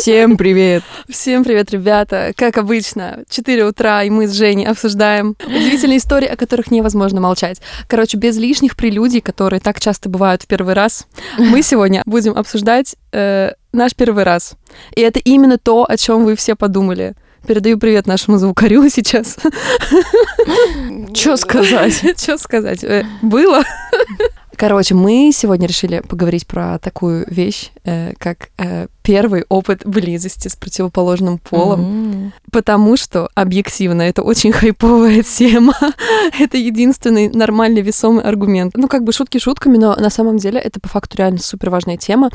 Всем привет! Всем привет, ребята! Как обычно, 4 утра, и мы с Женей обсуждаем удивительные истории, о которых невозможно молчать. Короче, без лишних прелюдий, которые так часто бывают в первый раз, мы сегодня будем обсуждать э, наш первый раз. И это именно то, о чем вы все подумали. Передаю привет нашему звукарю сейчас. Что сказать? Что сказать? Э, было? Короче, мы сегодня решили поговорить про такую вещь, э, как э, первый опыт близости с противоположным полом, mm-hmm. потому что объективно это очень хайповая тема. это единственный нормальный весомый аргумент. Ну, как бы шутки шутками, но на самом деле это по факту реально супер важная тема.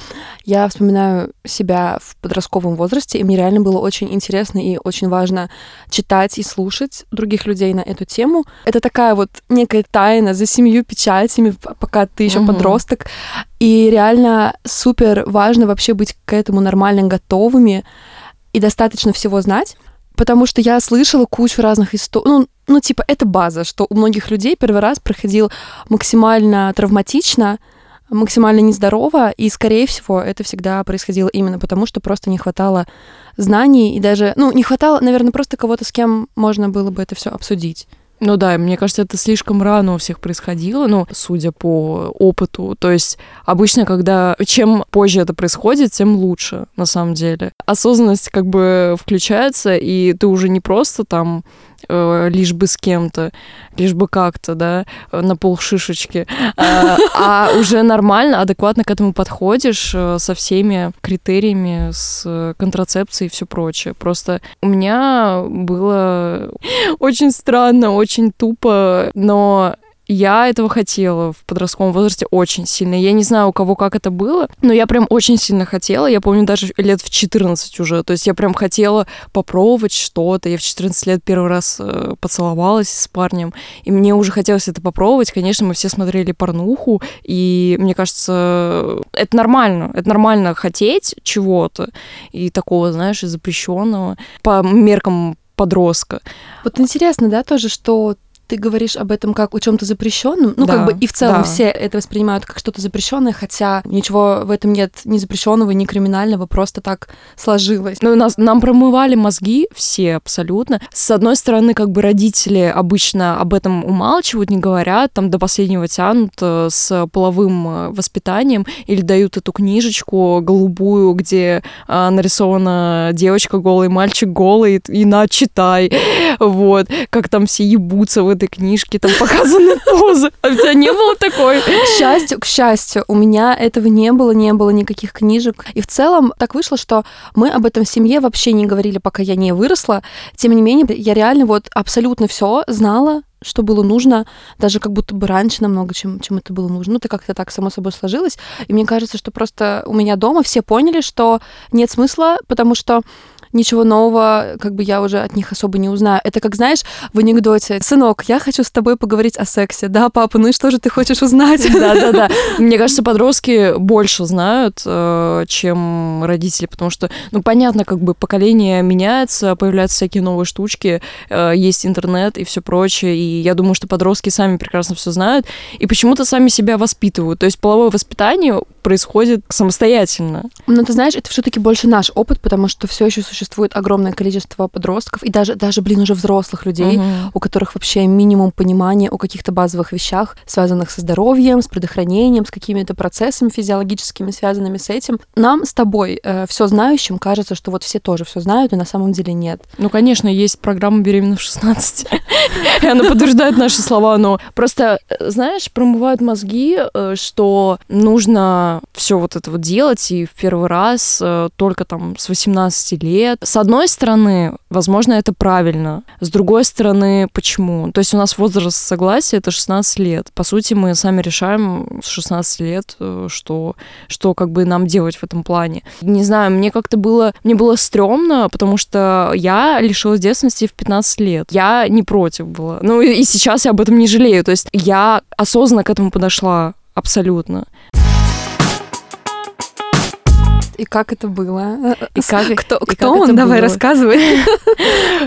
Я вспоминаю себя в подростковом возрасте, и мне реально было очень интересно и очень важно читать и слушать других людей на эту тему. Это такая вот некая тайна за семью печатями, пока ты еще mm-hmm. подросток. И реально супер важно вообще быть к этому нормально готовыми и достаточно всего знать. Потому что я слышала кучу разных историй. Ну, ну, типа, это база, что у многих людей первый раз проходил максимально травматично, максимально нездорово, и, скорее всего, это всегда происходило именно потому, что просто не хватало знаний, и даже, ну, не хватало, наверное, просто кого-то, с кем можно было бы это все обсудить. Ну да, мне кажется, это слишком рано у всех происходило, ну, судя по опыту. То есть обычно, когда чем позже это происходит, тем лучше, на самом деле. Осознанность как бы включается, и ты уже не просто там лишь бы с кем-то, лишь бы как-то, да, на пол шишечки, а, а уже нормально, адекватно к этому подходишь э, со всеми критериями, с контрацепцией и все прочее. Просто у меня было очень странно, очень тупо, но я этого хотела в подростковом возрасте очень сильно. Я не знаю, у кого как это было, но я прям очень сильно хотела. Я помню даже лет в 14 уже. То есть я прям хотела попробовать что-то. Я в 14 лет первый раз э, поцеловалась с парнем, и мне уже хотелось это попробовать. Конечно, мы все смотрели порнуху, и мне кажется, это нормально. Это нормально хотеть чего-то и такого, знаешь, запрещенного по меркам подростка. Вот интересно, да, тоже, что ты говоришь об этом как о чем-то запрещенном, ну, да, как бы и в целом да. все это воспринимают как что-то запрещенное, хотя ничего в этом нет ни запрещенного, ни криминального, просто так сложилось. Ну, нас, нам промывали мозги все абсолютно. С одной стороны, как бы родители обычно об этом умалчивают, не говорят, там до последнего тянут э, с половым э, воспитанием или дают эту книжечку голубую, где а, нарисована девочка голый, мальчик голый, и на, читай. Вот, как там все ебутся в этой книжке, там показаны позы. А у тебя не было такой? К счастью, к счастью, у меня этого не было, не было никаких книжек. И в целом так вышло, что мы об этом в семье вообще не говорили, пока я не выросла. Тем не менее, я реально вот абсолютно все знала, что было нужно, даже как будто бы раньше намного, чем, чем это было нужно. Ну, это как-то так само собой сложилось. И мне кажется, что просто у меня дома все поняли, что нет смысла, потому что ничего нового, как бы я уже от них особо не узнаю. Это как, знаешь, в анекдоте, сынок, я хочу с тобой поговорить о сексе. Да, папа, ну и что же ты хочешь узнать? Да-да-да. Мне кажется, подростки больше знают, э, чем родители, потому что, ну, понятно, как бы поколение меняется, появляются всякие новые штучки, э, есть интернет и все прочее, и я думаю, что подростки сами прекрасно все знают, и почему-то сами себя воспитывают. То есть половое воспитание происходит самостоятельно. Но ты знаешь, это все-таки больше наш опыт, потому что все еще существует огромное количество подростков и даже, даже блин, уже взрослых людей, угу. у которых вообще минимум понимания о каких-то базовых вещах, связанных со здоровьем, с предохранением, с какими-то процессами физиологическими, связанными с этим. Нам с тобой, э, все знающим, кажется, что вот все тоже все знают, и на самом деле нет. Ну, конечно, есть программа «Беременна в 16», и она подтверждает наши слова, но просто, э, знаешь, промывают мозги, э, что нужно все вот это вот делать и в первый раз э, только там с 18 лет. С одной стороны, возможно, это правильно. С другой стороны, почему? То есть у нас возраст согласия это 16 лет. По сути, мы сами решаем с 16 лет, э, что, что как бы нам делать в этом плане. Не знаю, мне как-то было, мне было стрёмно, потому что я лишилась девственности в 15 лет. Я не против была. Ну и сейчас я об этом не жалею. То есть я осознанно к этому подошла абсолютно. И как это было? И как, кто и кто как он? Давай было? рассказывай.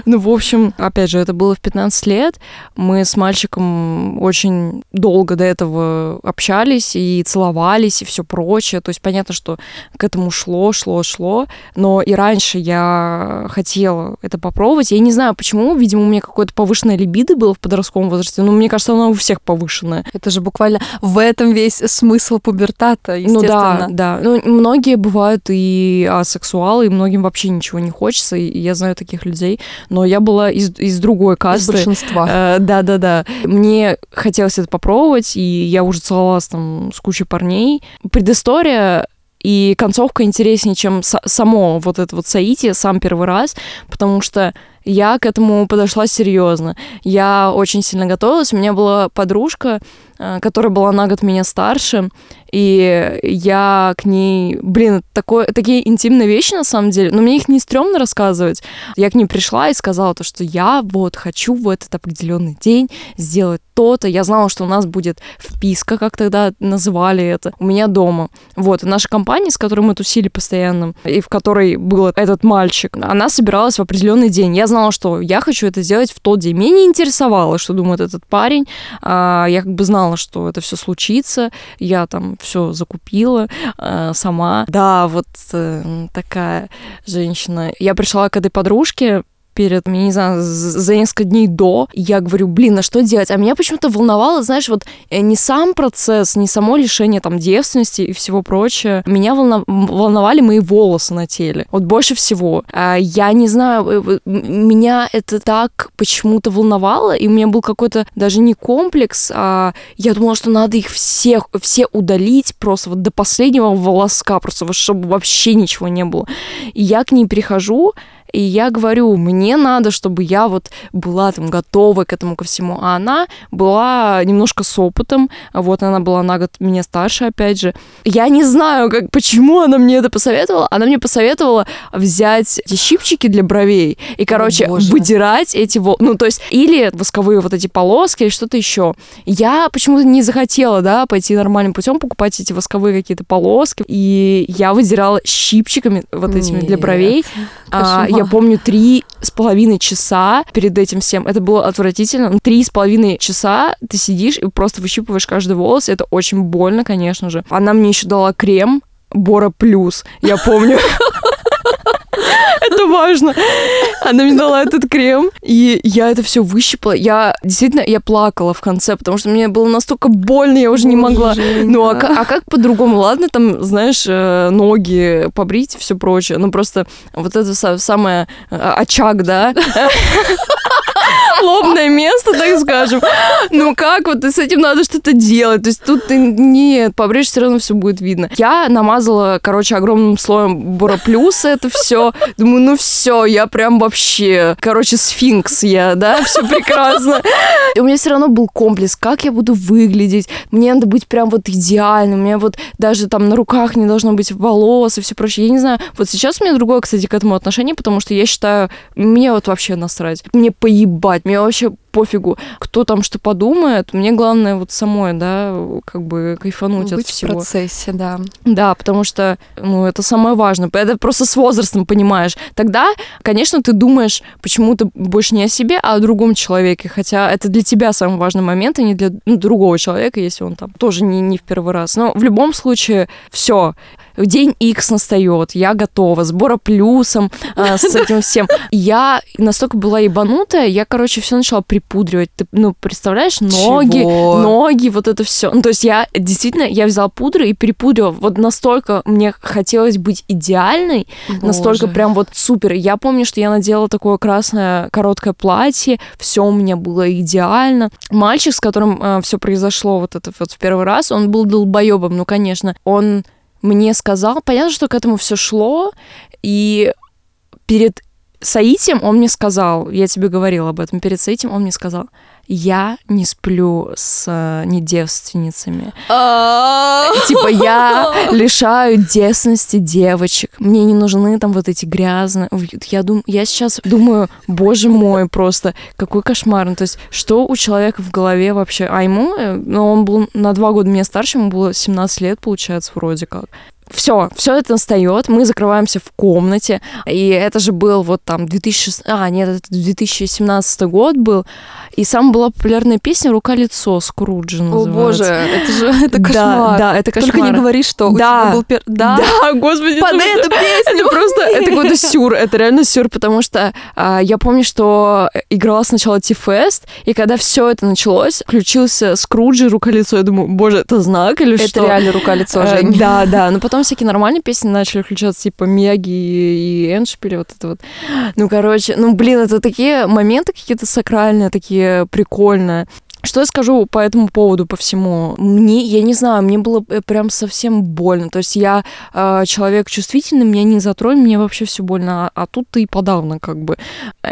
Ну, в общем, опять же, это было в 15 лет. Мы с мальчиком очень долго до этого общались и целовались, и все прочее. То есть понятно, что к этому шло, шло, шло. Но и раньше я хотела это попробовать. Я не знаю, почему. Видимо, у меня какое-то повышенное либидо было в подростковом возрасте. Но мне кажется, оно у всех повышенное. Это же буквально в этом весь смысл пубертата, Ну да, естественно. да. Ну, многие бывают и асексуалы, и многим вообще ничего не хочется. И я знаю таких людей. Но я была из, из другой Из касты. большинства. Э, Да-да-да. Мне хотелось это попробовать, и я уже целовалась там с кучей парней. Предыстория и концовка интереснее, чем са- само вот это вот соитие, сам первый раз, потому что я к этому подошла серьезно. Я очень сильно готовилась. У меня была подружка, которая была на год меня старше, и я к ней, блин, такое, такие интимные вещи на самом деле, но мне их не стрёмно рассказывать. Я к ней пришла и сказала то, что я вот хочу в этот определенный день сделать то-то. Я знала, что у нас будет вписка, как тогда называли это, у меня дома. Вот, и наша компания, с которой мы тусили постоянно, и в которой был этот мальчик, она собиралась в определенный день. Я знала, что я хочу это сделать в тот день. Меня не интересовало, что думает этот парень. А, Я как бы знала, что это все случится. Я там все закупила э, сама. Да, вот э, такая женщина. Я пришла к этой подружке перед, не знаю, за несколько дней до, я говорю, блин, а что делать? А меня почему-то волновало, знаешь, вот э, не сам процесс, не само лишение там девственности и всего прочее. Меня м, волновали мои волосы на теле. Вот больше всего. А, Я не знаю, э, меня это так почему-то волновало, и у меня был какой-то даже не комплекс, а я думала, что надо их всех, все удалить просто вот до последнего волоска, просто чтобы вообще ничего не было. И я к ней прихожу, и я говорю, мне надо, чтобы я вот была там готова к этому ко всему. А она была немножко с опытом, вот она была на год меня старше, опять же. Я не знаю, как, почему она мне это посоветовала. Она мне посоветовала взять эти щипчики для бровей и, короче, боже. выдирать эти волосы. Ну, то есть, или восковые вот эти полоски, или что-то еще. Я почему-то не захотела, да, пойти нормальным путем, покупать эти восковые какие-то полоски. И я выдирала щипчиками вот этими для Нет. бровей. А, я помню три с половиной часа перед этим всем. Это было отвратительно. Ну, Три с половиной часа ты сидишь и просто выщипываешь каждый волос. Это очень больно, конечно же. Она мне еще дала крем Бора Плюс. Я помню. Это важно. Она мне дала этот крем, и я это все выщипала. Я действительно, я плакала в конце, потому что мне было настолько больно, я уже не могла. Ну, а, а как по-другому? Ладно, там, знаешь, э, ноги побрить и все прочее. Ну, просто вот это са- самое э, очаг, да? Лобное место, так скажем. Ну как вот с этим надо что-то делать? То есть тут ты нет, побрежь все равно все будет видно. Я намазала, короче, огромным слоем Бора Плюса это все. Думаю, ну все, я прям вообще, короче, сфинкс я, да, все прекрасно. И у меня все равно был комплекс, как я буду выглядеть. Мне надо быть прям вот идеальным. У меня вот даже там на руках не должно быть волос и все прочее. Я не знаю. Вот сейчас у меня другое, кстати, к этому отношение, потому что я считаю, мне вот вообще насрать. Мне поебать. Мне вообще пофигу, кто там что подумает. Мне главное вот самой, да, как бы кайфануть от Быть в всего. процессе, да. Да, потому что, ну, это самое важное. Это просто с возрастом понимаешь. Тогда, конечно, ты думаешь почему-то больше не о себе, а о другом человеке. Хотя это для тебя самый важный момент, а не для ну, другого человека, если он там тоже не, не в первый раз. Но в любом случае, все. День X настает, я готова, сбора плюсом, а, с этим всем. Я настолько была ебанутая, я, короче, все начала припудривать. Ты, ну, представляешь, ноги, Чего? ноги, вот это все. Ну, то есть я действительно, я взяла пудру и перепудрила. Вот настолько мне хотелось быть идеальной, настолько Боже. прям вот супер. Я помню, что я надела такое красное короткое платье, все у меня было идеально. Мальчик, с которым все произошло вот это вот в первый раз, он был долбоебом, ну, конечно. Он мне сказал, понятно, что к этому все шло, и перед Саитием он мне сказал, я тебе говорила об этом, перед Саитием он мне сказал, я не сплю с э, недевственницами. Типа, я лишаю девственности девочек. Мне не нужны там вот эти грязные. Я, дум... я сейчас думаю, боже мой, просто какой кошмар. Ну, то есть, что у человека в голове вообще? А ему, ну, он был на два года меня старше, ему было 17 лет, получается, вроде как. Все, все это настает, мы закрываемся в комнате, и это же был вот там 2000, а, нет, это 2017 год был, и самая была популярная песня «Рука-лицо» Скруджи называется. О боже, это же это кошмар. Да, да, это кошмар. Только не говори, что у Да. тебя был пер... Да, Да, господи. под это эту песню. Это просто, это какой-то сюр, это реально сюр, потому что а, я помню, что играла сначала Ти-Фест, и когда все это началось, включился Скруджи «Рука-лицо», я думаю, боже, это знак или Это что? реально рука-лицо, Э, Жень. Да, да, но потом всякие нормальные песни начали включаться, типа Мияги и Эншпиль, вот это вот. Ну, короче, ну, блин, это такие моменты какие-то сакральные, такие прикольные. Что я скажу по этому поводу, по всему? Мне, я не знаю, мне было э, прям совсем больно. То есть я э, человек чувствительный, меня не затронь, мне вообще все больно, а, а тут ты и подавно как бы.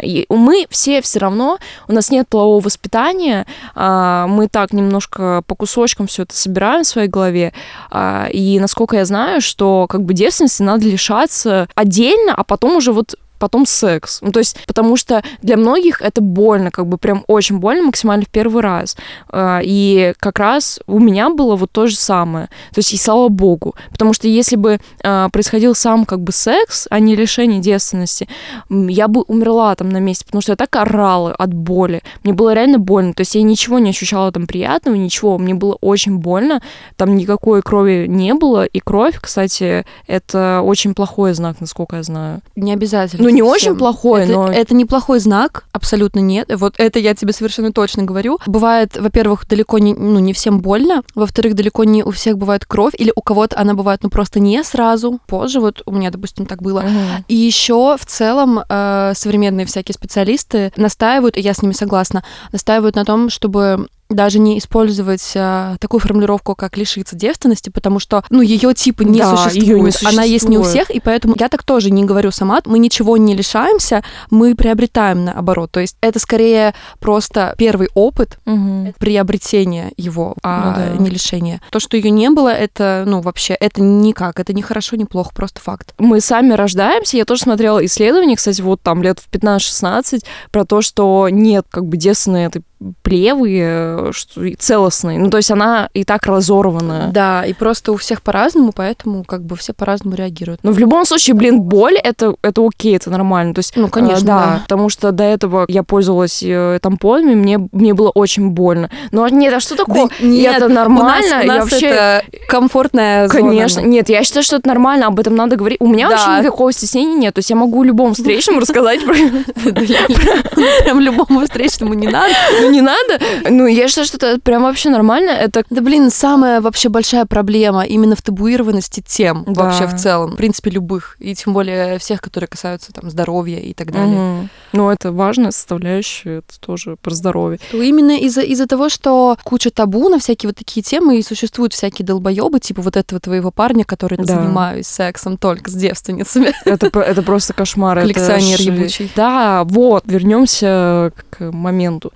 И мы все все равно, у нас нет полового воспитания, а, мы так немножко по кусочкам все это собираем в своей голове, а, и насколько я знаю, что как бы девственности надо лишаться отдельно, а потом уже вот потом секс. Ну, то есть, потому что для многих это больно, как бы прям очень больно, максимально в первый раз. А, И как раз у меня было вот то же самое. То есть, и слава богу. Потому что если бы а, происходил сам как бы секс, а не лишение девственности, я бы умерла там на месте, потому что я так орала от боли. Мне было реально больно. То есть я ничего не ощущала там приятного, ничего. Мне было очень больно. Там никакой крови не было. И кровь, кстати, это очень плохой знак, насколько я знаю. Не обязательно. Ну, не совсем. очень плохой, это, но... это неплохой знак, абсолютно нет. Вот это я тебе совершенно точно говорю. Бывает, во-первых, далеко не, ну, не всем больно, во-вторых, далеко не у всех бывает кровь, или у кого-то она бывает, ну, просто не сразу, позже, вот у меня, допустим, так было. Мгм. И еще в целом э, современные всякие специалисты настаивают, и я с ними согласна, настаивают на том, чтобы даже не использовать э, такую формулировку, как лишиться девственности, потому что, ну, ее типа не, Да, существует. её не Она есть не у существует. всех, и поэтому я так тоже не говорю сама. Мы ничего не лишаемся, мы приобретаем наоборот. То есть это скорее просто первый опыт Мгм. приобретения его, а Ну да. не лишения. То, что ее не было, это, ну, вообще, это никак, это не хорошо, не плохо, просто факт. Мы сами рождаемся. Я тоже смотрела исследования, кстати, вот там лет в 15-16, про то, что нет как бы девственной этой плевы э, что, и целостной. Ну, то есть она и так разорвана. Да, и просто у всех по-разному, поэтому как бы все по-разному реагируют. Но в любом случае, блин, боль это, это окей, это нормально. То есть, Ну, конечно, э, да. Потому что до этого я пользовалась э, тампонами, мне, мне было очень больно. Но нет, а что такое? Да нет, это У нас, нормально. у нас вообще... это комфортная зона. Конечно, нет, я считаю, что это нормально, об этом надо говорить. У меня Да. вообще никакого стеснения нет, то есть я могу любому встречному рассказать про... Прям любому встречному не надо. Ну, не надо. Ну, я считаю, что это прям вообще нормально. Это Да, блин, самая вообще большая проблема именно в табуированности тем Да. вообще в целом. В принципе, любых. И тем более всех, которые касаются там здоровья и так далее. Мгм. Ну, это важная составляющая, это тоже про здоровье. То именно из-за из того, что куча табу на всякие вот такие темы, и существуют всякие долбоебы, типа вот этого твоего парня, который Да. занимаюсь сексом только с девственницами. Это, это просто кошмар. это Коллекционер ебучий. Да, вот, вернемся к моменту.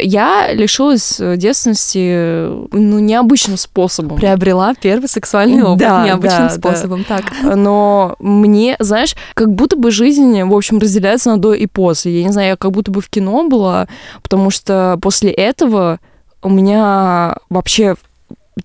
Я лишилась девственности, ну, необычным способом. Приобрела первый сексуальный опыт Да, необычным да, да. способом. Так. Но мне, знаешь, как будто бы жизнь, в общем, разделяется на до и после. Я не знаю, я как будто бы в кино была, потому что после этого у меня вообще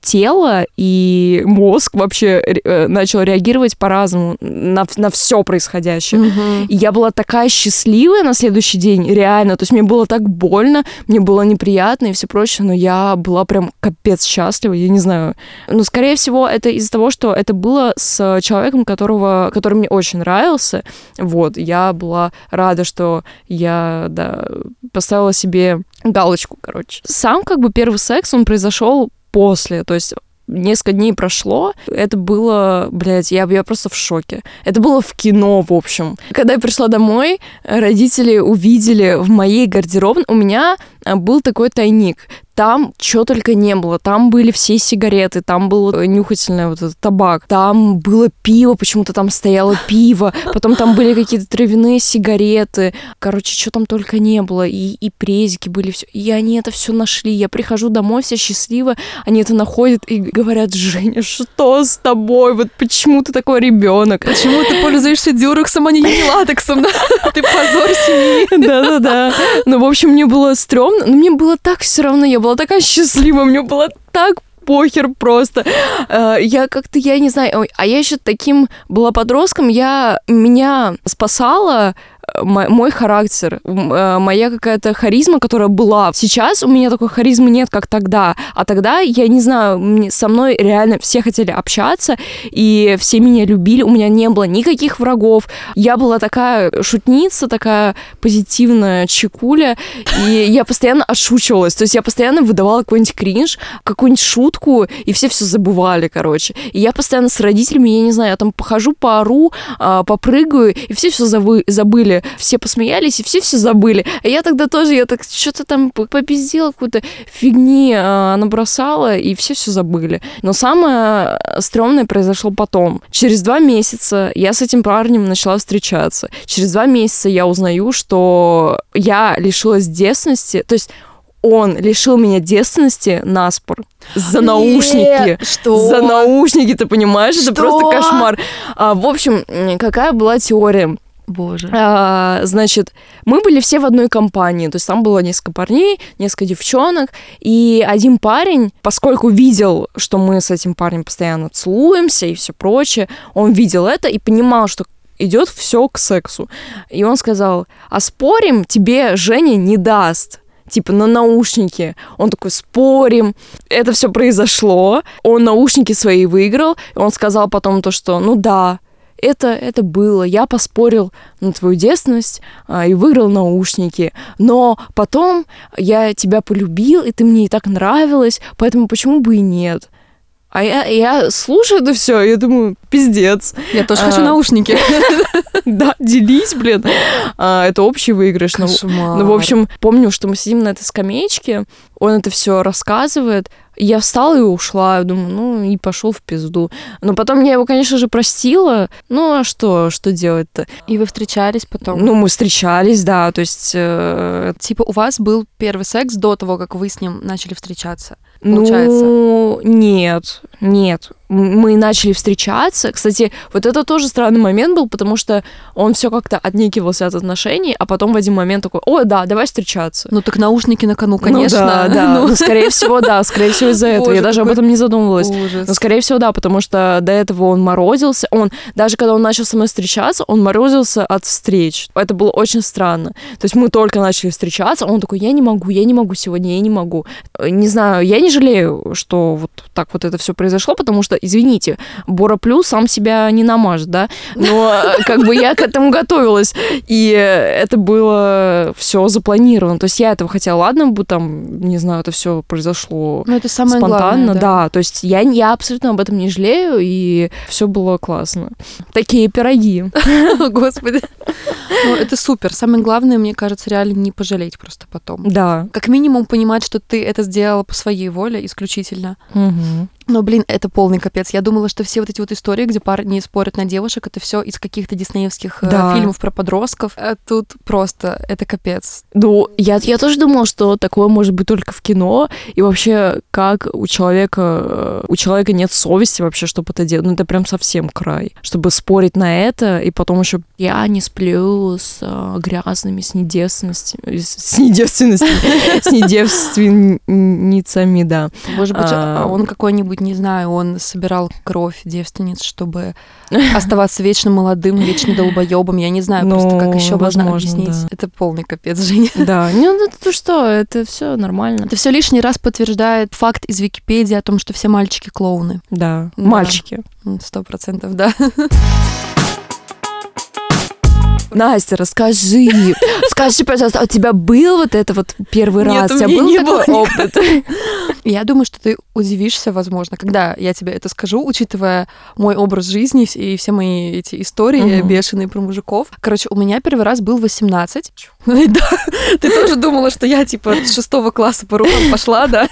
тело и мозг вообще э, начал реагировать по-разному на, на все происходящее. И я была такая счастливая на следующий день, реально. То есть мне было так больно, мне было неприятно и все прочее, но я была прям капец счастлива, я не знаю. Но, скорее всего, это из-за того, что это было с человеком, которого, который мне очень нравился. Вот, я была рада, что я, да, поставила себе галочку, короче. Сам как бы первый секс, он произошел после, то есть несколько дней прошло, это было, блядь, я, я просто в шоке. Это было в кино, в общем. Когда я пришла домой, родители увидели в моей гардеробной, у меня а, был такой тайник. Там что только не было. Там были все сигареты, там был э, нюхательный вот этот табак, там было пиво, почему-то там стояло пиво, потом там были какие-то травяные сигареты. Короче, что там только не было. И, и презики были, все. И они это все нашли. Я прихожу домой, вся счастлива, они это находят и говорят, Женя, что с тобой? Вот почему ты такой ребенок? Почему ты пользуешься дюрексом, а не латексом? Ты позор семьи. Да-да-да. Ну, в общем, мне было стрёмно, но мне было так все равно, я была такая счастлива, мне было так похер просто. Э, я как-то, я не знаю, а я еще таким была подростком, я меня спасала мой характер, э, моя какая-то харизма, которая была. Сейчас у меня такой харизмы нет, как тогда. А тогда, я не знаю, со мной реально все хотели общаться, и все меня любили. У меня не было никаких врагов. Я была такая шутница, такая позитивная чекуля, и я постоянно отшучивалась. То есть я постоянно выдавала какой-нибудь кринж, какую-нибудь шутку, и все все забывали, короче. И я постоянно с родителями, я не знаю, я там похожу, поору, а, попрыгаю, и все все забыли все посмеялись, и все все забыли. А я тогда тоже, я так что-то там попиздила, какую-то фигни э, набросала, и все все забыли. Но самое стрёмное произошло потом. Через два месяца я с этим парнем начала встречаться. Через два месяца я узнаю, что я лишилась девственности, то есть он лишил меня девственности на спор за наушники. Что? За наушники, ты понимаешь? Что? Это просто кошмар. А, в общем, какая была теория? Боже. А, значит, мы были все в одной компании, то есть там было несколько парней, несколько девчонок, и один парень, поскольку видел, что мы с этим парнем постоянно целуемся и все прочее, он видел это и понимал, что идет все к сексу. И он сказал, а спорим, тебе Женя не даст типа на наушники. Он такой, спорим. Это все произошло. Он наушники свои выиграл. Он сказал потом то, что, ну да, это, это было. Я поспорил на твою девственность а, и выиграл наушники. Но потом я тебя полюбил, и ты мне и так нравилась, поэтому почему бы и нет? А я, я слушаю это все, я думаю, пиздец. Я тоже а, хочу наушники. Да, делись, блин. А, это общий выигрыш. Ну. Ну, в общем, помню, что мы сидим на этой скамеечке, он это все рассказывает, я встала и ушла. Думаю, ну и пошел в пизду. Но потом я его, конечно же, простила. Ну а что, что делать-то? И вы встречались потом? Ну, мы встречались, да. То есть... Э... Типа у вас был первый секс до того, как вы с ним начали встречаться? Получается? Ну, нет, нет мы начали встречаться. Кстати, вот это тоже странный момент был, потому что он все как-то отнекивался от отношений, а потом в один момент такой, о, да, давай встречаться. Ну так наушники на кону, конечно. Ну, да, да. Ну, скорее всего, да, скорее всего из-за этого. Я даже об этом не задумывалась. Ужас. Но скорее всего, да, потому что до этого он морозился. Он, даже когда он начал со мной встречаться, он морозился от встреч. Это было очень странно. То есть мы только начали встречаться, он такой, я не могу, я не могу сегодня, я не могу. Не знаю, я не жалею, что вот так вот это все произошло, потому что извините, Бора Плюс сам себя не намажет, да, но э, как бы я к этому готовилась, и это было все запланировано, то есть я этого хотела, ладно, бы там, не знаю, это все произошло но это самое спонтанно, главное, да. да, то есть я, я абсолютно об этом не жалею, и все было классно. Такие пироги. Господи. Ну, это супер. Самое главное, мне кажется, реально не пожалеть просто потом. Да. Как минимум понимать, что ты это сделала по своей воле исключительно. Угу. Но, блин, это полный капец. Я думала, что все вот эти вот истории, где парни спорят на девушек, это все из каких-то диснеевских э, да. фильмов про подростков. А тут просто это капец. Ну, я, я тоже думала, что такое может быть только в кино. И вообще, как у человека, э, у человека нет совести вообще, чтобы это делать. Ну, это прям совсем край. Чтобы спорить на это, и потом еще я не сплю с э, грязными, с недевственностями, с недевственностями, с недевственницами, да. Может быть, а, он какой-нибудь быть, не знаю, он собирал кровь девственниц, чтобы оставаться вечно молодым, вечно долбоебом. Я не знаю ну, просто, как еще можно объяснить. Да. Это полный капец, Женя. Да, ну это что, это все нормально. Это все лишний раз подтверждает факт из Википедии о том, что все мальчики клоуны. Да, да. мальчики. Сто процентов, да. Настя, расскажи. Скажи, пожалуйста, а у тебя был вот это вот первый раз? Нет, у тебя был не такой было опыт? Я думаю, что ты удивишься, возможно, когда я тебе это скажу, учитывая мой образ жизни и все мои эти истории угу. бешеные про мужиков. Короче, у меня первый раз был 18. Да, ты тоже думала, что я типа с шестого класса по рукам пошла, да?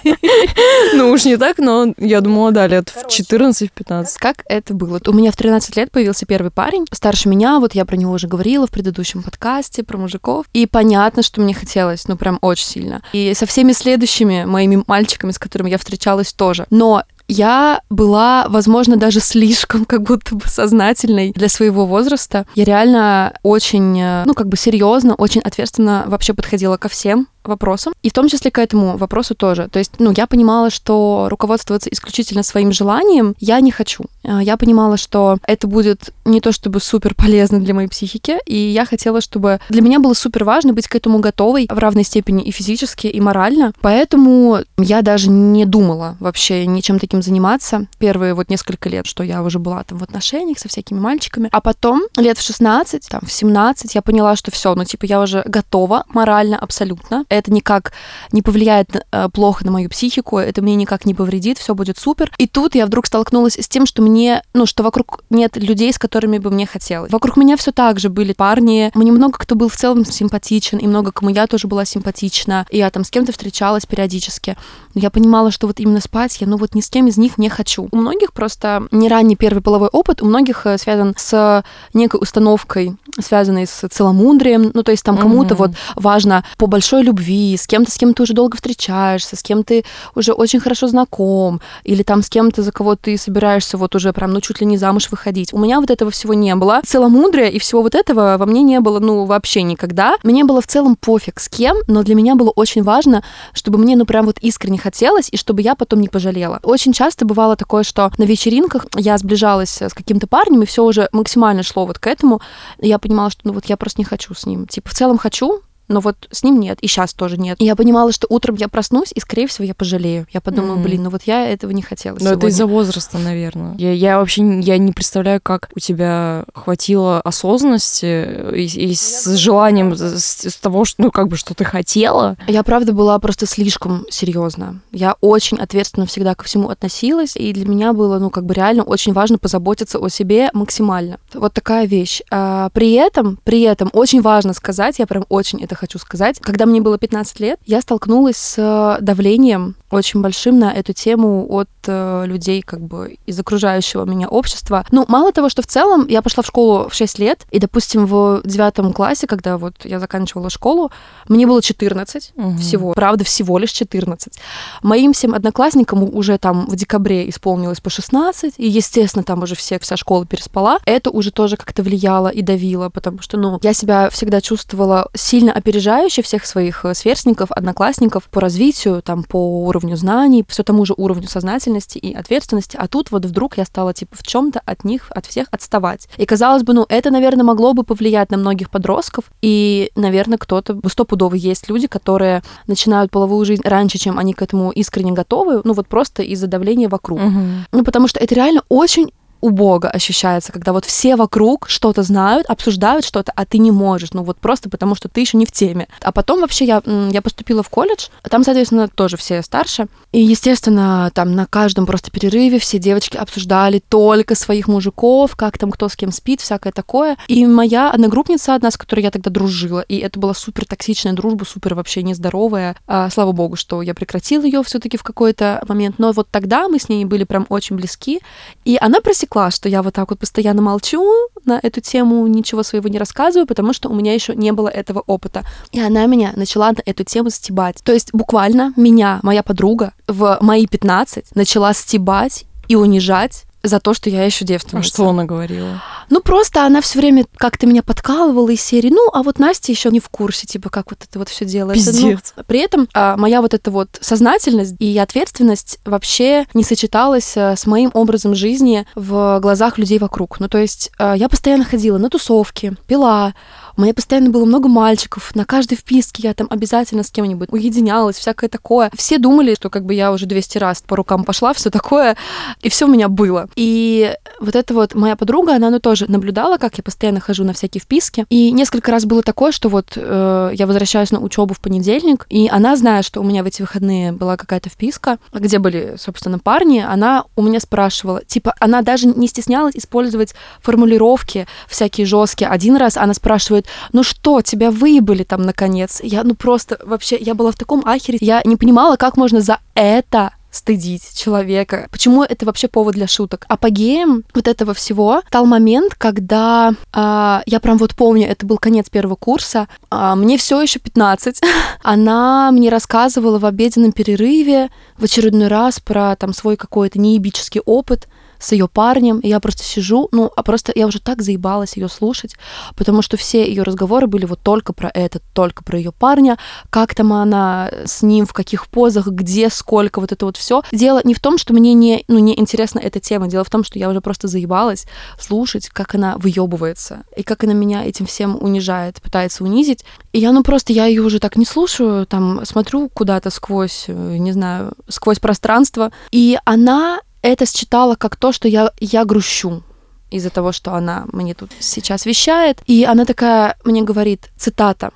Ну уж не так, но я думала, да, лет в 14-15. Как это было? У меня в 13 лет появился первый парень, старше меня, вот я про него уже говорила в предыдущем подкасте, про мужиков. И понятно, что мне хотелось, ну прям очень сильно. И со всеми следующими моими мальчиками, с которыми я встречалась тоже. Но я была, возможно, даже слишком как будто бы сознательной для своего возраста. Я реально очень, э, ну, как бы серьезно, очень ответственно вообще подходила ко всем вопросам, и в том числе к этому вопросу тоже. То есть, ну, я понимала, что руководствоваться исключительно своим желанием я не хочу. А, я понимала, что это будет не то чтобы супер полезно для моей психики, и я хотела, чтобы для меня было супер важно быть к этому готовой в равной степени и физически, и морально. Поэтому я даже не думала вообще ничем таким заниматься первые вот несколько лет, что я уже была там в отношениях со всякими мальчиками. А потом, лет в 16, там, в 17, я поняла, что все, ну, типа, я уже готова морально абсолютно. Это никак не повлияет э, плохо на мою психику, это мне никак не повредит, все будет супер. И тут я вдруг столкнулась с тем, что мне, ну, что вокруг нет людей, с которыми бы мне хотелось. Вокруг меня все так же были парни. Мне много кто был в целом симпатичен, и много кому я тоже была симпатична. И я там с кем-то встречалась периодически. Я понимала, что вот именно спать я, ну, вот ни с кем из них не хочу. У многих просто не ранний первый половой опыт, у многих э, связан с некой установкой, связанной с целомудрием. Ну, то есть там кому-то mm-hmm. вот важно по большой любви, с кем-то, с кем ты уже долго встречаешься, с кем ты уже очень хорошо знаком, или там с кем-то, за кого ты собираешься вот уже прям, ну, чуть ли не замуж выходить. У меня вот этого всего не было. Целомудрия и всего вот этого во мне не было, ну, вообще никогда. Мне было в целом пофиг с кем, но для меня было очень важно, чтобы мне, ну, прям вот искренне хотелось, и чтобы я потом не пожалела. Очень часто бывало такое, что на вечеринках я сближалась с каким-то парнем, и все уже максимально шло вот к этому. Я понимала, что ну вот я просто не хочу с ним. Типа, в целом хочу, но вот с ним нет, и сейчас тоже нет. И я понимала, что утром я проснусь, и, скорее всего, я пожалею. Я подумала, mm-hmm. блин, ну вот я этого не хотела Но это из-за возраста, наверное. Я, я вообще я не представляю, как у тебя хватило осознанности и, и с желанием, с, с того, что, ну, как бы, что ты хотела. Я, правда, была просто слишком серьезна. Я очень ответственно всегда ко всему относилась, и для меня было, ну, как бы реально очень важно позаботиться о себе максимально. Вот такая вещь. А, при этом, при этом очень важно сказать, я прям очень это это хочу сказать. Когда мне было 15 лет, я столкнулась с э, давлением очень большим на эту тему от э, людей как бы из окружающего меня общества. Ну, мало того, что в целом я пошла в школу в 6 лет, и, допустим, в девятом классе, когда вот я заканчивала школу, мне было 14 угу. всего. Правда, всего лишь 14. Моим всем одноклассникам уже там в декабре исполнилось по 16, и, естественно, там уже все, вся школа переспала. Это уже тоже как-то влияло и давило, потому что, ну, я себя всегда чувствовала сильно опережающе всех своих э, сверстников, одноклассников по развитию, там, по уровню уровню знаний, все тому же уровню сознательности и ответственности, а тут вот вдруг я стала типа в чем-то от них, от всех отставать. И казалось бы, ну это, наверное, могло бы повлиять на многих подростков, и, наверное, кто-то, стопудово есть люди, которые начинают половую жизнь раньше, чем они к этому искренне готовы, ну вот просто из-за давления вокруг. Угу. Ну потому что это реально очень убого ощущается, когда вот все вокруг что-то знают, обсуждают что-то, а ты не можешь, ну вот просто потому, что ты еще не в теме. А потом вообще я, я поступила в колледж, там, соответственно, тоже все старше, и, естественно, там на каждом просто перерыве все девочки обсуждали только своих мужиков, как там кто с кем спит, всякое такое. И моя одногруппница одна, с которой я тогда дружила, и это была супер токсичная дружба, супер вообще нездоровая. А, слава богу, что я прекратила ее все-таки в какой-то момент. Но вот тогда мы с ней были прям очень близки, и она просекла засекла, что я вот так вот постоянно молчу на эту тему, ничего своего не рассказываю, потому что у меня еще не было этого опыта. И она меня начала на эту тему стебать. То есть буквально меня, моя подруга, в мои 15 начала стебать и унижать за то, что я еще девственница. А что она говорила? Ну, просто она все время как-то меня подкалывала из серии, ну, а вот Настя еще не в курсе, типа, как вот это вот все делается. Ну, Пиздец. Ну, при этом а, моя вот эта вот сознательность и ответственность вообще не сочеталась а, с моим образом жизни в глазах людей вокруг. Ну, то есть а, я постоянно ходила на тусовки, пила, у постоянно было много мальчиков, на каждой вписке я там обязательно с кем-нибудь уединялась, всякое такое. Все думали, что как бы я уже 200 раз по рукам пошла, все такое, и все у меня было. И вот эта вот моя подруга, она ну, тоже наблюдала, как я постоянно хожу на всякие вписки. И несколько раз было такое, что вот э, я возвращаюсь на учебу в понедельник, и она, зная, что у меня в эти выходные была какая-то вписка, где были, собственно, парни, она у меня спрашивала, типа, она даже не стеснялась использовать формулировки всякие жесткие. Один раз она спрашивает, спрашивают, ну что, тебя выебали там наконец? Я, ну просто, вообще, я была в таком ахере, я не понимала, как можно за это стыдить человека. Почему это вообще повод для шуток? Апогеем вот этого всего стал момент, когда э, я прям вот помню, это был конец первого курса, э, мне все еще 15. Она мне рассказывала в обеденном перерыве в очередной раз про там свой какой-то неебический опыт с ее парнем, и я просто сижу, ну, а просто я уже так заебалась ее слушать, потому что все ее разговоры были вот только про это, только про ее парня, как там она с ним, в каких позах, где, сколько, вот это вот все. Дело не в том, что мне не, ну, не интересна эта тема, дело в том, что я уже просто заебалась слушать, как она выебывается, и как она меня этим всем унижает, пытается унизить. И я, ну, просто, я ее уже так не слушаю, там, смотрю куда-то сквозь, э, не знаю, сквозь пространство, и она это считала как то, что я, я грущу из-за того, что она мне тут сейчас вещает. И она такая мне говорит, цитата,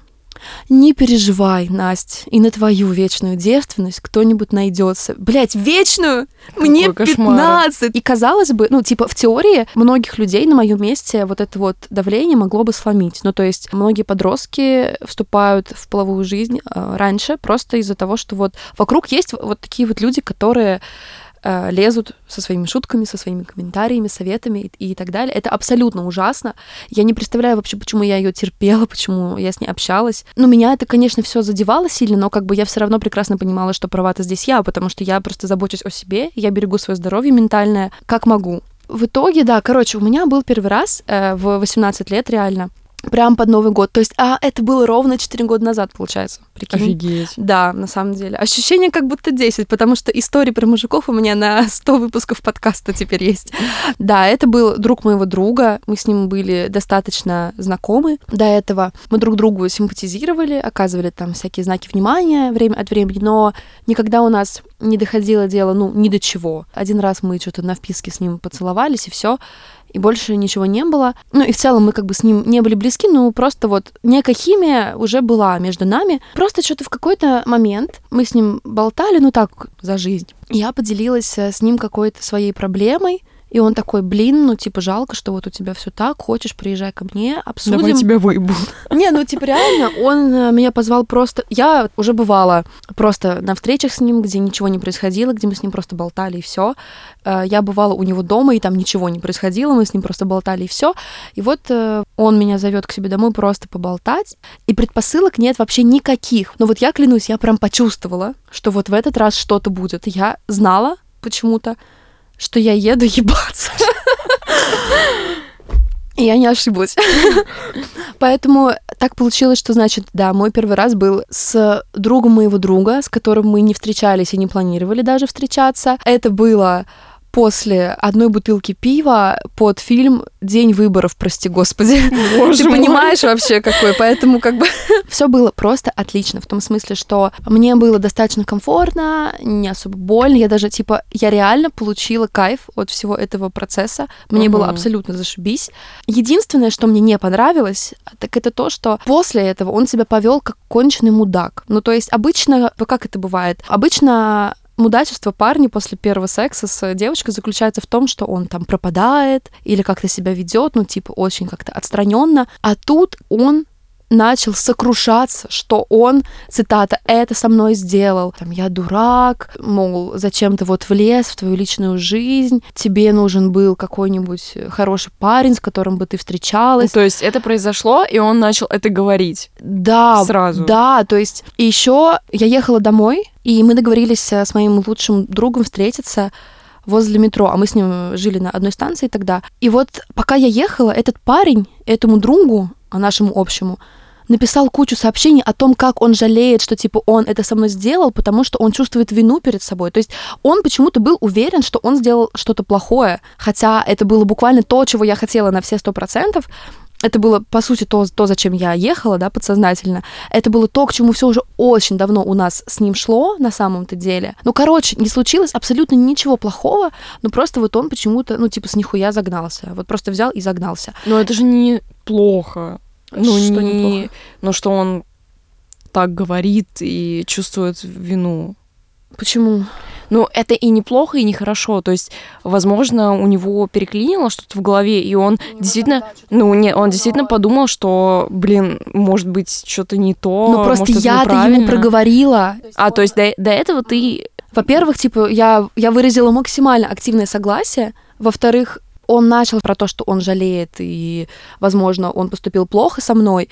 не переживай, Настя, и на твою вечную девственность кто-нибудь найдется. Блять, вечную? Какой Мне кошмар. 15! И казалось бы, ну, типа, в теории многих людей на моем месте вот это вот давление могло бы сломить. Ну, то есть многие подростки вступают в половую жизнь э, раньше просто из-за того, что вот вокруг есть вот такие вот люди, которые Э, лезут со своими шутками, со своими комментариями, советами и, и так далее. Это абсолютно ужасно. Я не представляю вообще, почему я ее терпела, почему я с ней общалась. Ну, меня это, конечно, все задевало сильно, но как бы я все равно прекрасно понимала, что права-то здесь я, потому что я просто забочусь о себе, я берегу свое здоровье ментальное, как могу. В итоге, да, короче, у меня был первый раз э, в 18 лет реально Прям под Новый год. То есть, а это было ровно 4 года назад, получается. Прикинь. Офигеть. Да, на самом деле. Ощущение как будто 10, потому что истории про мужиков у меня на 100 выпусков подкаста теперь есть. Да, это был друг моего друга. Мы с ним были достаточно знакомы до этого. Мы друг другу симпатизировали, оказывали там всякие знаки внимания время от времени, но никогда у нас не доходило дело, ну, ни до чего. Один раз мы что-то на вписке с ним поцеловались, и все и больше ничего не было. Ну и в целом мы как бы с ним не были близки, но просто вот некая химия уже была между нами. Просто что-то в какой-то момент мы с ним болтали, ну так, за жизнь. Я поделилась э, с ним какой-то своей проблемой, и он такой, блин, ну, типа, жалко, что вот у тебя все так, хочешь, приезжай ко мне, обсудим. Давай тебя выебу. Не, ну, типа, реально, он э, меня позвал просто... Я уже бывала просто на встречах с ним, где ничего не происходило, где мы с ним просто болтали, и все. Э, я бывала у него дома, и там ничего не происходило, мы с ним просто болтали, и все. И вот он меня зовет к себе домой просто поболтать, и предпосылок нет вообще никаких. Но вот я клянусь, я прям почувствовала, что вот в этот раз что-то будет. Я знала почему-то, что я еду ебаться. И я не ошиблась. Поэтому так получилось, что, значит, да, мой первый раз был с другом моего друга, с которым мы не встречались и не планировали даже встречаться. Это было после одной бутылки пива под фильм «День выборов», прости господи. Боже Ты понимаешь вообще какой? Поэтому как бы все было просто отлично, в том смысле, что мне было достаточно комфортно, не особо больно, я даже, типа, я реально получила кайф от всего этого процесса, мне угу. было абсолютно зашибись. Единственное, что мне не понравилось, так это то, что после этого он себя повел как конченый мудак. Ну, то есть обычно, как это бывает? Обычно мудачество парня после первого секса с девочкой заключается в том, что он там пропадает или как-то себя ведет, ну, типа, очень как-то отстраненно. А тут он начал сокрушаться, что он, цитата, это со мной сделал. Там, я дурак, мол, зачем ты вот влез в твою личную жизнь, тебе нужен был какой-нибудь хороший парень, с которым бы ты встречалась. Ну, то есть это произошло, и он начал это говорить. Да. Сразу. Да, то есть и еще я ехала домой, и мы договорились с моим лучшим другом встретиться возле метро, а мы с ним жили на одной станции тогда. И вот пока я ехала, этот парень этому другу, нашему общему, написал кучу сообщений о том, как он жалеет, что типа он это со мной сделал, потому что он чувствует вину перед собой. То есть он почему-то был уверен, что он сделал что-то плохое, хотя это было буквально то, чего я хотела на все сто процентов. Это было, по сути, то, то, зачем я ехала, да, подсознательно. Это было то, к чему все уже очень давно у нас с ним шло, на самом-то деле. Ну, короче, не случилось абсолютно ничего плохого, но просто вот он почему-то, ну, типа, с нихуя загнался. Вот просто взял и загнался. Но это же не плохо. Ну, что не... Ну, что он так говорит и чувствует вину. Почему? Ну, это и неплохо, и нехорошо. То есть, возможно, у него переклинило что-то в голове, и он не действительно, ну, не, он действительно подумал, что, блин, может быть, что-то не то. Ну, просто я-то ему проговорила. А, то есть до, до этого ты... Во-первых, типа, я, я выразила максимально активное согласие. Во-вторых, он начал про то, что он жалеет, и, возможно, он поступил плохо со мной.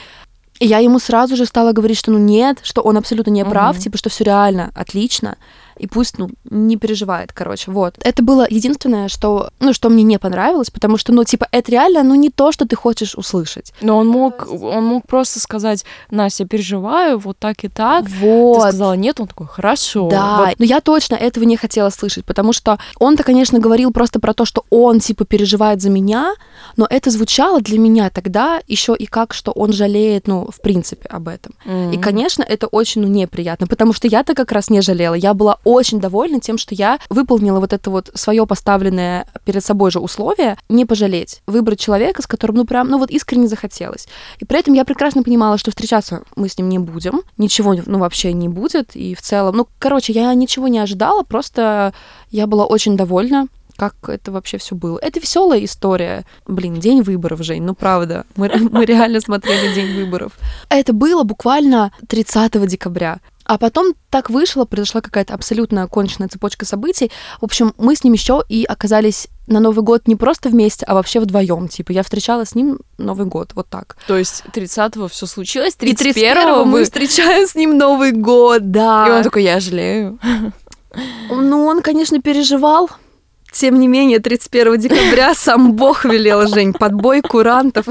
И я ему сразу же стала говорить, что ну нет, что он абсолютно не прав, угу. типа, что все реально отлично. И пусть, ну, не переживает, короче, вот. Это было единственное, что, ну, что мне не понравилось, потому что, ну, типа, это реально, ну, не то, что ты хочешь услышать. Но он мог, он мог просто сказать, Настя, переживаю, вот так и так. Вот. Ты сказала нет, он такой, хорошо. Да, Вот но я точно этого не хотела слышать, потому что он-то, конечно, говорил просто про то, что он, типа, переживает за меня, но это звучало для меня тогда еще и как, что он жалеет, ну, в принципе, об этом. Мгм. И, конечно, это очень ну, неприятно, потому что я-то как раз не жалела. Я была очень довольна тем, что я выполнила вот это вот свое поставленное перед собой же условие не пожалеть, выбрать человека, с которым, ну, прям, ну, вот искренне захотелось. И при этом я прекрасно понимала, что встречаться мы с ним не будем, ничего, ну, вообще не будет, и в целом, ну, короче, я ничего не ожидала, просто я была очень довольна как это вообще все было. Это веселая история. Блин, день выборов, Жень, ну правда. Мы, мы реально смотрели день выборов. Это было буквально 30 декабря. А потом так вышло, произошла какая-то абсолютно конченная цепочка событий. В общем, мы с ним еще и оказались на Новый год не просто вместе, а вообще вдвоем. Типа, я встречала с ним Новый год, вот так. То есть 30-го все случилось, И 31-го мы встречаем с ним Новый год, да. И он такой, я жалею. Ну, он, конечно, переживал. Тем не менее, 31 декабря сам Бог велел, Жень, подбой курантов.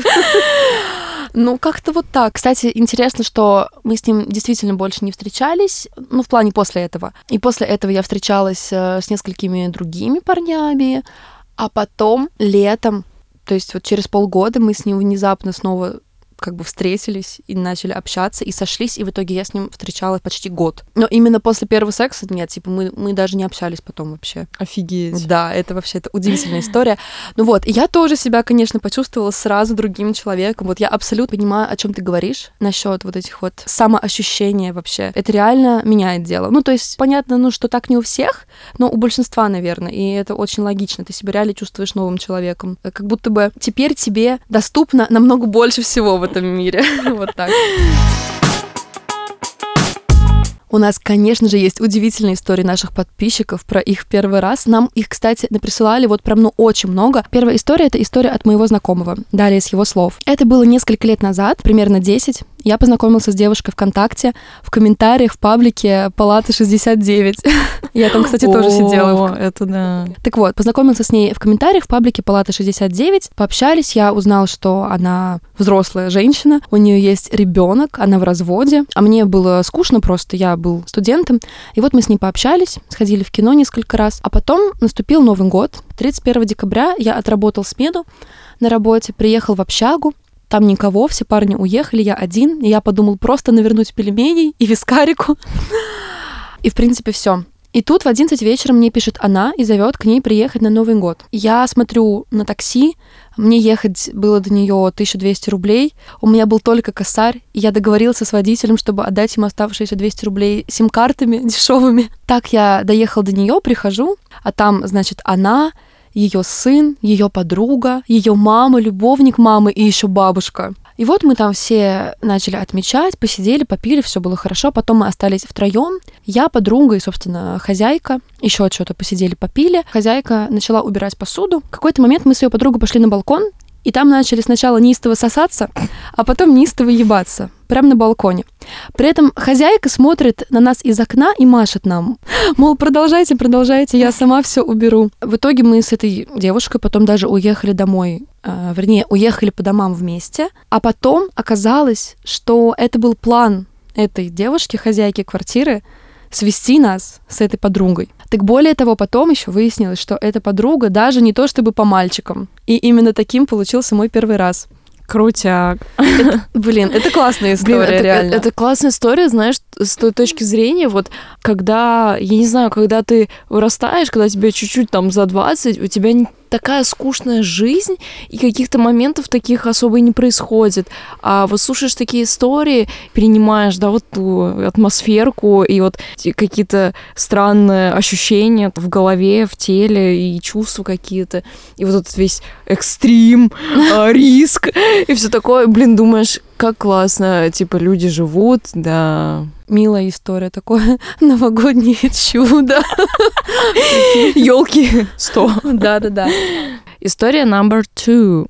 Ну, как-то вот так. Кстати, интересно, что мы с ним действительно больше не встречались, ну, в плане после этого. И после этого я встречалась э, с несколькими другими парнями, а потом летом, то есть вот через полгода мы с ним внезапно снова как бы встретились и начали общаться, и сошлись, и в итоге я с ним встречалась почти год. Но именно после первого секса, нет, типа мы, мы даже не общались потом вообще. Офигеть. Да, это вообще это удивительная история. Ну вот, и я тоже себя, конечно, почувствовала сразу другим человеком. Вот я абсолютно понимаю, о чем ты говоришь насчет вот этих вот самоощущения вообще. Это реально меняет дело. Ну, то есть, понятно, ну, что так не у всех, но у большинства, наверное, и это очень логично. Ты себя реально чувствуешь новым человеком. Как будто бы теперь тебе доступно намного больше всего этом мире. Вот так. У нас, конечно же, есть удивительные истории наших подписчиков про их первый раз. Нам их, кстати, наприсылали вот прям, ну, очень много. Первая история — это история от моего знакомого. Далее с его слов. Это было несколько лет назад, примерно 10. Я познакомился с девушкой ВКонтакте в комментариях в паблике Палаты 69. Я там, кстати, тоже сидела. Это да. Так вот, познакомился с ней в комментариях в паблике Палата 69. Пообщались, я узнал, что она взрослая женщина, у нее есть ребенок, она в разводе, а мне было скучно просто, я был студентом. И вот мы с ней пообщались, сходили в кино несколько раз, а потом наступил Новый год. 31 декабря я отработал смену на работе, приехал в общагу, там никого, все парни уехали, я один, и я подумал просто навернуть пельменей и вискарику. И, в принципе, все. И тут в 11 вечера мне пишет она и зовет к ней приехать на Новый год. Я смотрю на такси, мне ехать было до нее 1200 рублей, у меня был только косарь, и я договорился с водителем, чтобы отдать ему оставшиеся 200 рублей сим-картами дешевыми. Так я доехал до нее, прихожу, а там, значит, она, ее сын, ее подруга, ее мама, любовник мамы и еще бабушка. И вот мы там все начали отмечать, посидели, попили, все было хорошо. Потом мы остались втроем. Я, подруга и, собственно, хозяйка. Еще что-то посидели, попили. Хозяйка начала убирать посуду. В какой-то момент мы с ее подругой пошли на балкон, и там начали сначала неистово сосаться, а потом неистово ебаться. Прямо на балконе. При этом хозяйка смотрит на нас из окна и машет нам. Мол, продолжайте, продолжайте, я сама все уберу. В итоге мы с этой девушкой потом даже уехали домой. э, вернее, уехали по домам вместе. А потом оказалось, что это был план этой девушки, хозяйки квартиры, свести нас с этой подругой. Так более того, потом еще выяснилось, что эта подруга даже не то чтобы по мальчикам. И именно таким получился мой первый раз. Крутяк. Блин, это классная история, Блин, это, реально. это классная история, знаешь, с той точки зрения, вот, когда, я не знаю, когда ты вырастаешь, когда тебе чуть-чуть там за 20, у тебя не такая скучная жизнь, и каких-то моментов таких особо и не происходит. А вот слушаешь такие истории, перенимаешь, да, вот ту атмосферку и вот какие-то странные ощущения в голове, в теле и чувства какие-то. И вот этот весь экстрим, а, риск и все такое. Блин, думаешь, как классно, типа, люди живут, да. Милая история, такое новогоднее чудо. Елки 100. Да-да-да. История number two.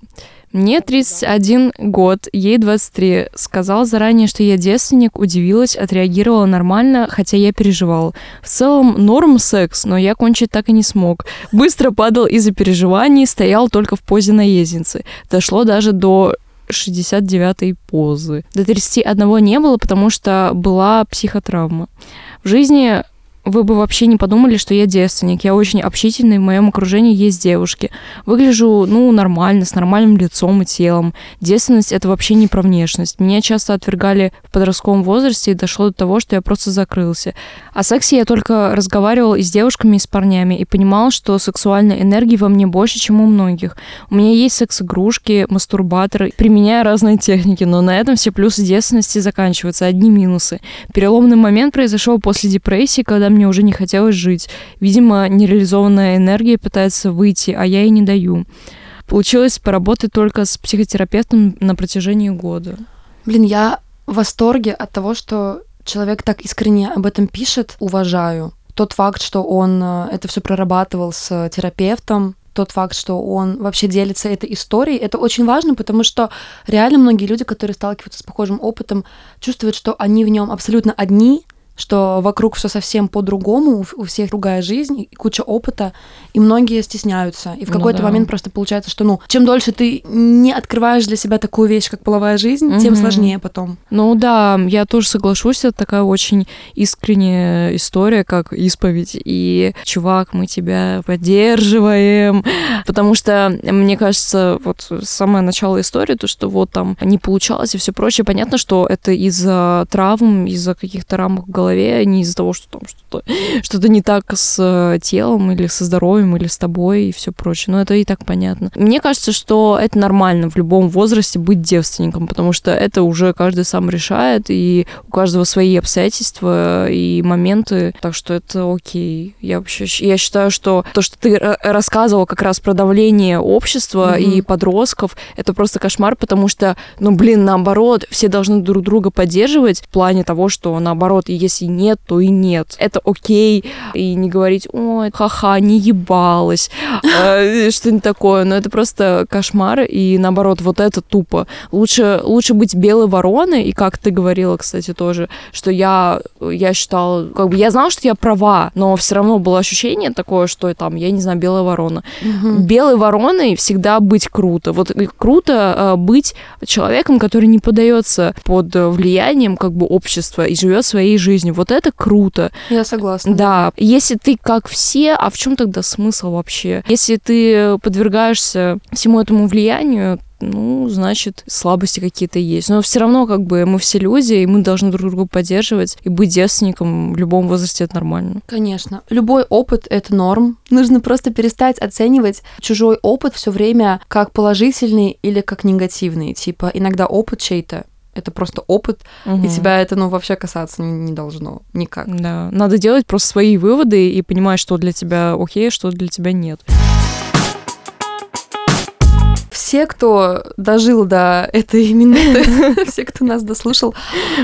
Мне 31 год, ей 23. Сказал заранее, что я девственник, удивилась, отреагировала нормально, хотя я переживал. В целом норм секс, но я кончить так и не смог. Быстро падал из-за переживаний, стоял только в позе наездницы. Дошло даже до 69-й позы. До 31 не было, потому что была психотравма. В жизни вы бы вообще не подумали, что я девственник. Я очень общительный, в моем окружении есть девушки. Выгляжу, ну, нормально, с нормальным лицом и телом. Девственность — это вообще не про внешность. Меня часто отвергали в подростковом возрасте, и дошло до того, что я просто закрылся. О сексе я только разговаривал и с девушками, и с парнями, и понимал, что сексуальной энергии во мне больше, чем у многих. У меня есть секс-игрушки, мастурбаторы, применяю разные техники, но на этом все плюсы девственности заканчиваются, одни минусы. Переломный момент произошел после депрессии, когда мне уже не хотелось жить. Видимо, нереализованная энергия пытается выйти, а я ей не даю. Получилось поработать только с психотерапевтом на протяжении года. Блин, я в восторге от того, что человек так искренне об этом пишет, уважаю. Тот факт, что он э, это все прорабатывал с терапевтом, тот факт, что он вообще делится этой историей, это очень важно, потому что реально многие люди, которые сталкиваются с похожим опытом, чувствуют, что они в нем абсолютно одни, что вокруг все совсем по-другому, у всех другая жизнь, куча опыта, и многие стесняются. И в ну какой-то ну, да. момент просто получается, что, ну, чем дольше ты не открываешь для себя такую вещь, как половая жизнь, угу. тем сложнее потом. Ну да, я тоже соглашусь, это такая очень искренняя история, как исповедь. И, чувак, мы тебя поддерживаем. Потому что, мне кажется, вот самое начало истории, то, что вот там не получалось и все прочее, понятно, что это из-за травм, из-за каких-то рамок в голове, не из-за того, что там что-то что не так с э, телом или со здоровьем или с тобой и все прочее. Но это и так понятно. Мне кажется, что это нормально в любом возрасте быть девственником, потому что это уже каждый сам решает, и у каждого свои обстоятельства и моменты, так что это окей. Я вообще я считаю, что то, что ты рассказывал как раз про давление общества mm-hmm. и подростков, это просто кошмар, потому что, ну, блин, наоборот, все должны друг друга поддерживать в плане того, что, наоборот, если если нет, то и нет. Это окей. И не говорить, ой, ха-ха, не ебалась, э, что-нибудь такое. Но это просто кошмар. И наоборот, вот это тупо. Лучше, лучше быть белой вороной. И как ты говорила, кстати, тоже, что я, я считала, как бы я знала, что я права, но все равно было ощущение такое, что там, я не знаю, белая ворона. Угу. Белой вороной всегда быть круто. Вот круто э, быть человеком, который не подается под влиянием как бы общества и живет своей жизнью жизнью. Вот это круто. Я согласна. Да. Если ты как все, а в чем тогда смысл вообще? Если ты подвергаешься всему этому влиянию, ну, значит, слабости какие-то есть. Но все равно, как бы, мы все люди, и мы должны друг друга поддерживать. И быть девственником в любом возрасте это нормально. Конечно. Любой опыт — это норм. Нужно просто перестать оценивать чужой опыт все время как положительный или как негативный. Типа, иногда опыт чей-то это просто опыт, угу. и тебя это, ну, вообще касаться не, не должно никак. Да, надо делать просто свои выводы и понимать, что для тебя окей, что для тебя нет все, кто дожил до этой минуты, все, кто нас дослушал.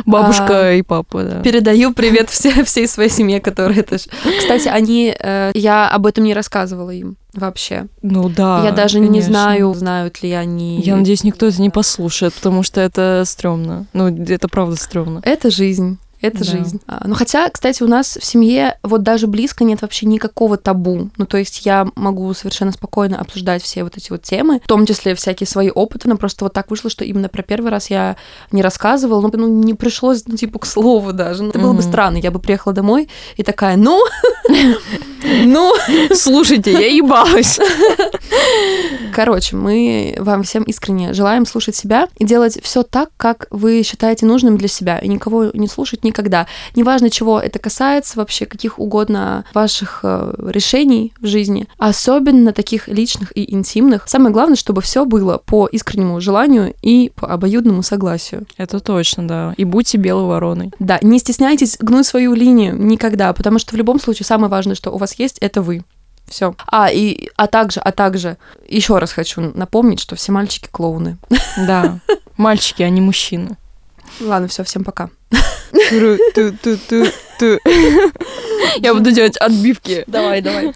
Бабушка а, и папа, да. Передаю привет все, всей своей семье, которые это... Кстати, они... Э, я об этом не рассказывала им вообще. Ну да. Я даже конечно. не знаю, знают ли они. Я надеюсь, никто это не послушает, потому что это стрёмно. Ну, это правда стрёмно. Это жизнь. Это да. жизнь. А, ну, хотя, кстати, у нас в семье вот даже близко нет вообще никакого табу. Ну, то есть я могу совершенно спокойно обсуждать все вот эти вот темы, в том числе всякие свои опыты. Но просто вот так вышло, что именно про первый раз я не рассказывала. Ну, ну не пришлось, ну, типа, к слову даже. Ну, это было бы странно. Я бы приехала домой и такая, ну, ну, слушайте, я ебалась. Короче, мы вам всем искренне желаем слушать себя и делать все так, как вы считаете нужным для себя, и никого не слушать никогда. Неважно, чего это касается, вообще каких угодно ваших э, решений в жизни, особенно таких личных и интимных. Самое главное, чтобы все было по искреннему желанию и по обоюдному согласию. Это точно, да. И будьте белой вороной. Да, не стесняйтесь гнуть свою линию никогда, потому что в любом случае самое важное, что у вас есть, это вы. Все. А, и, а также, а также, еще раз хочу напомнить, что все мальчики клоуны. Да, мальчики, а не мужчины. Ладно, все, всем пока. Я буду делать отбивки. Давай, давай.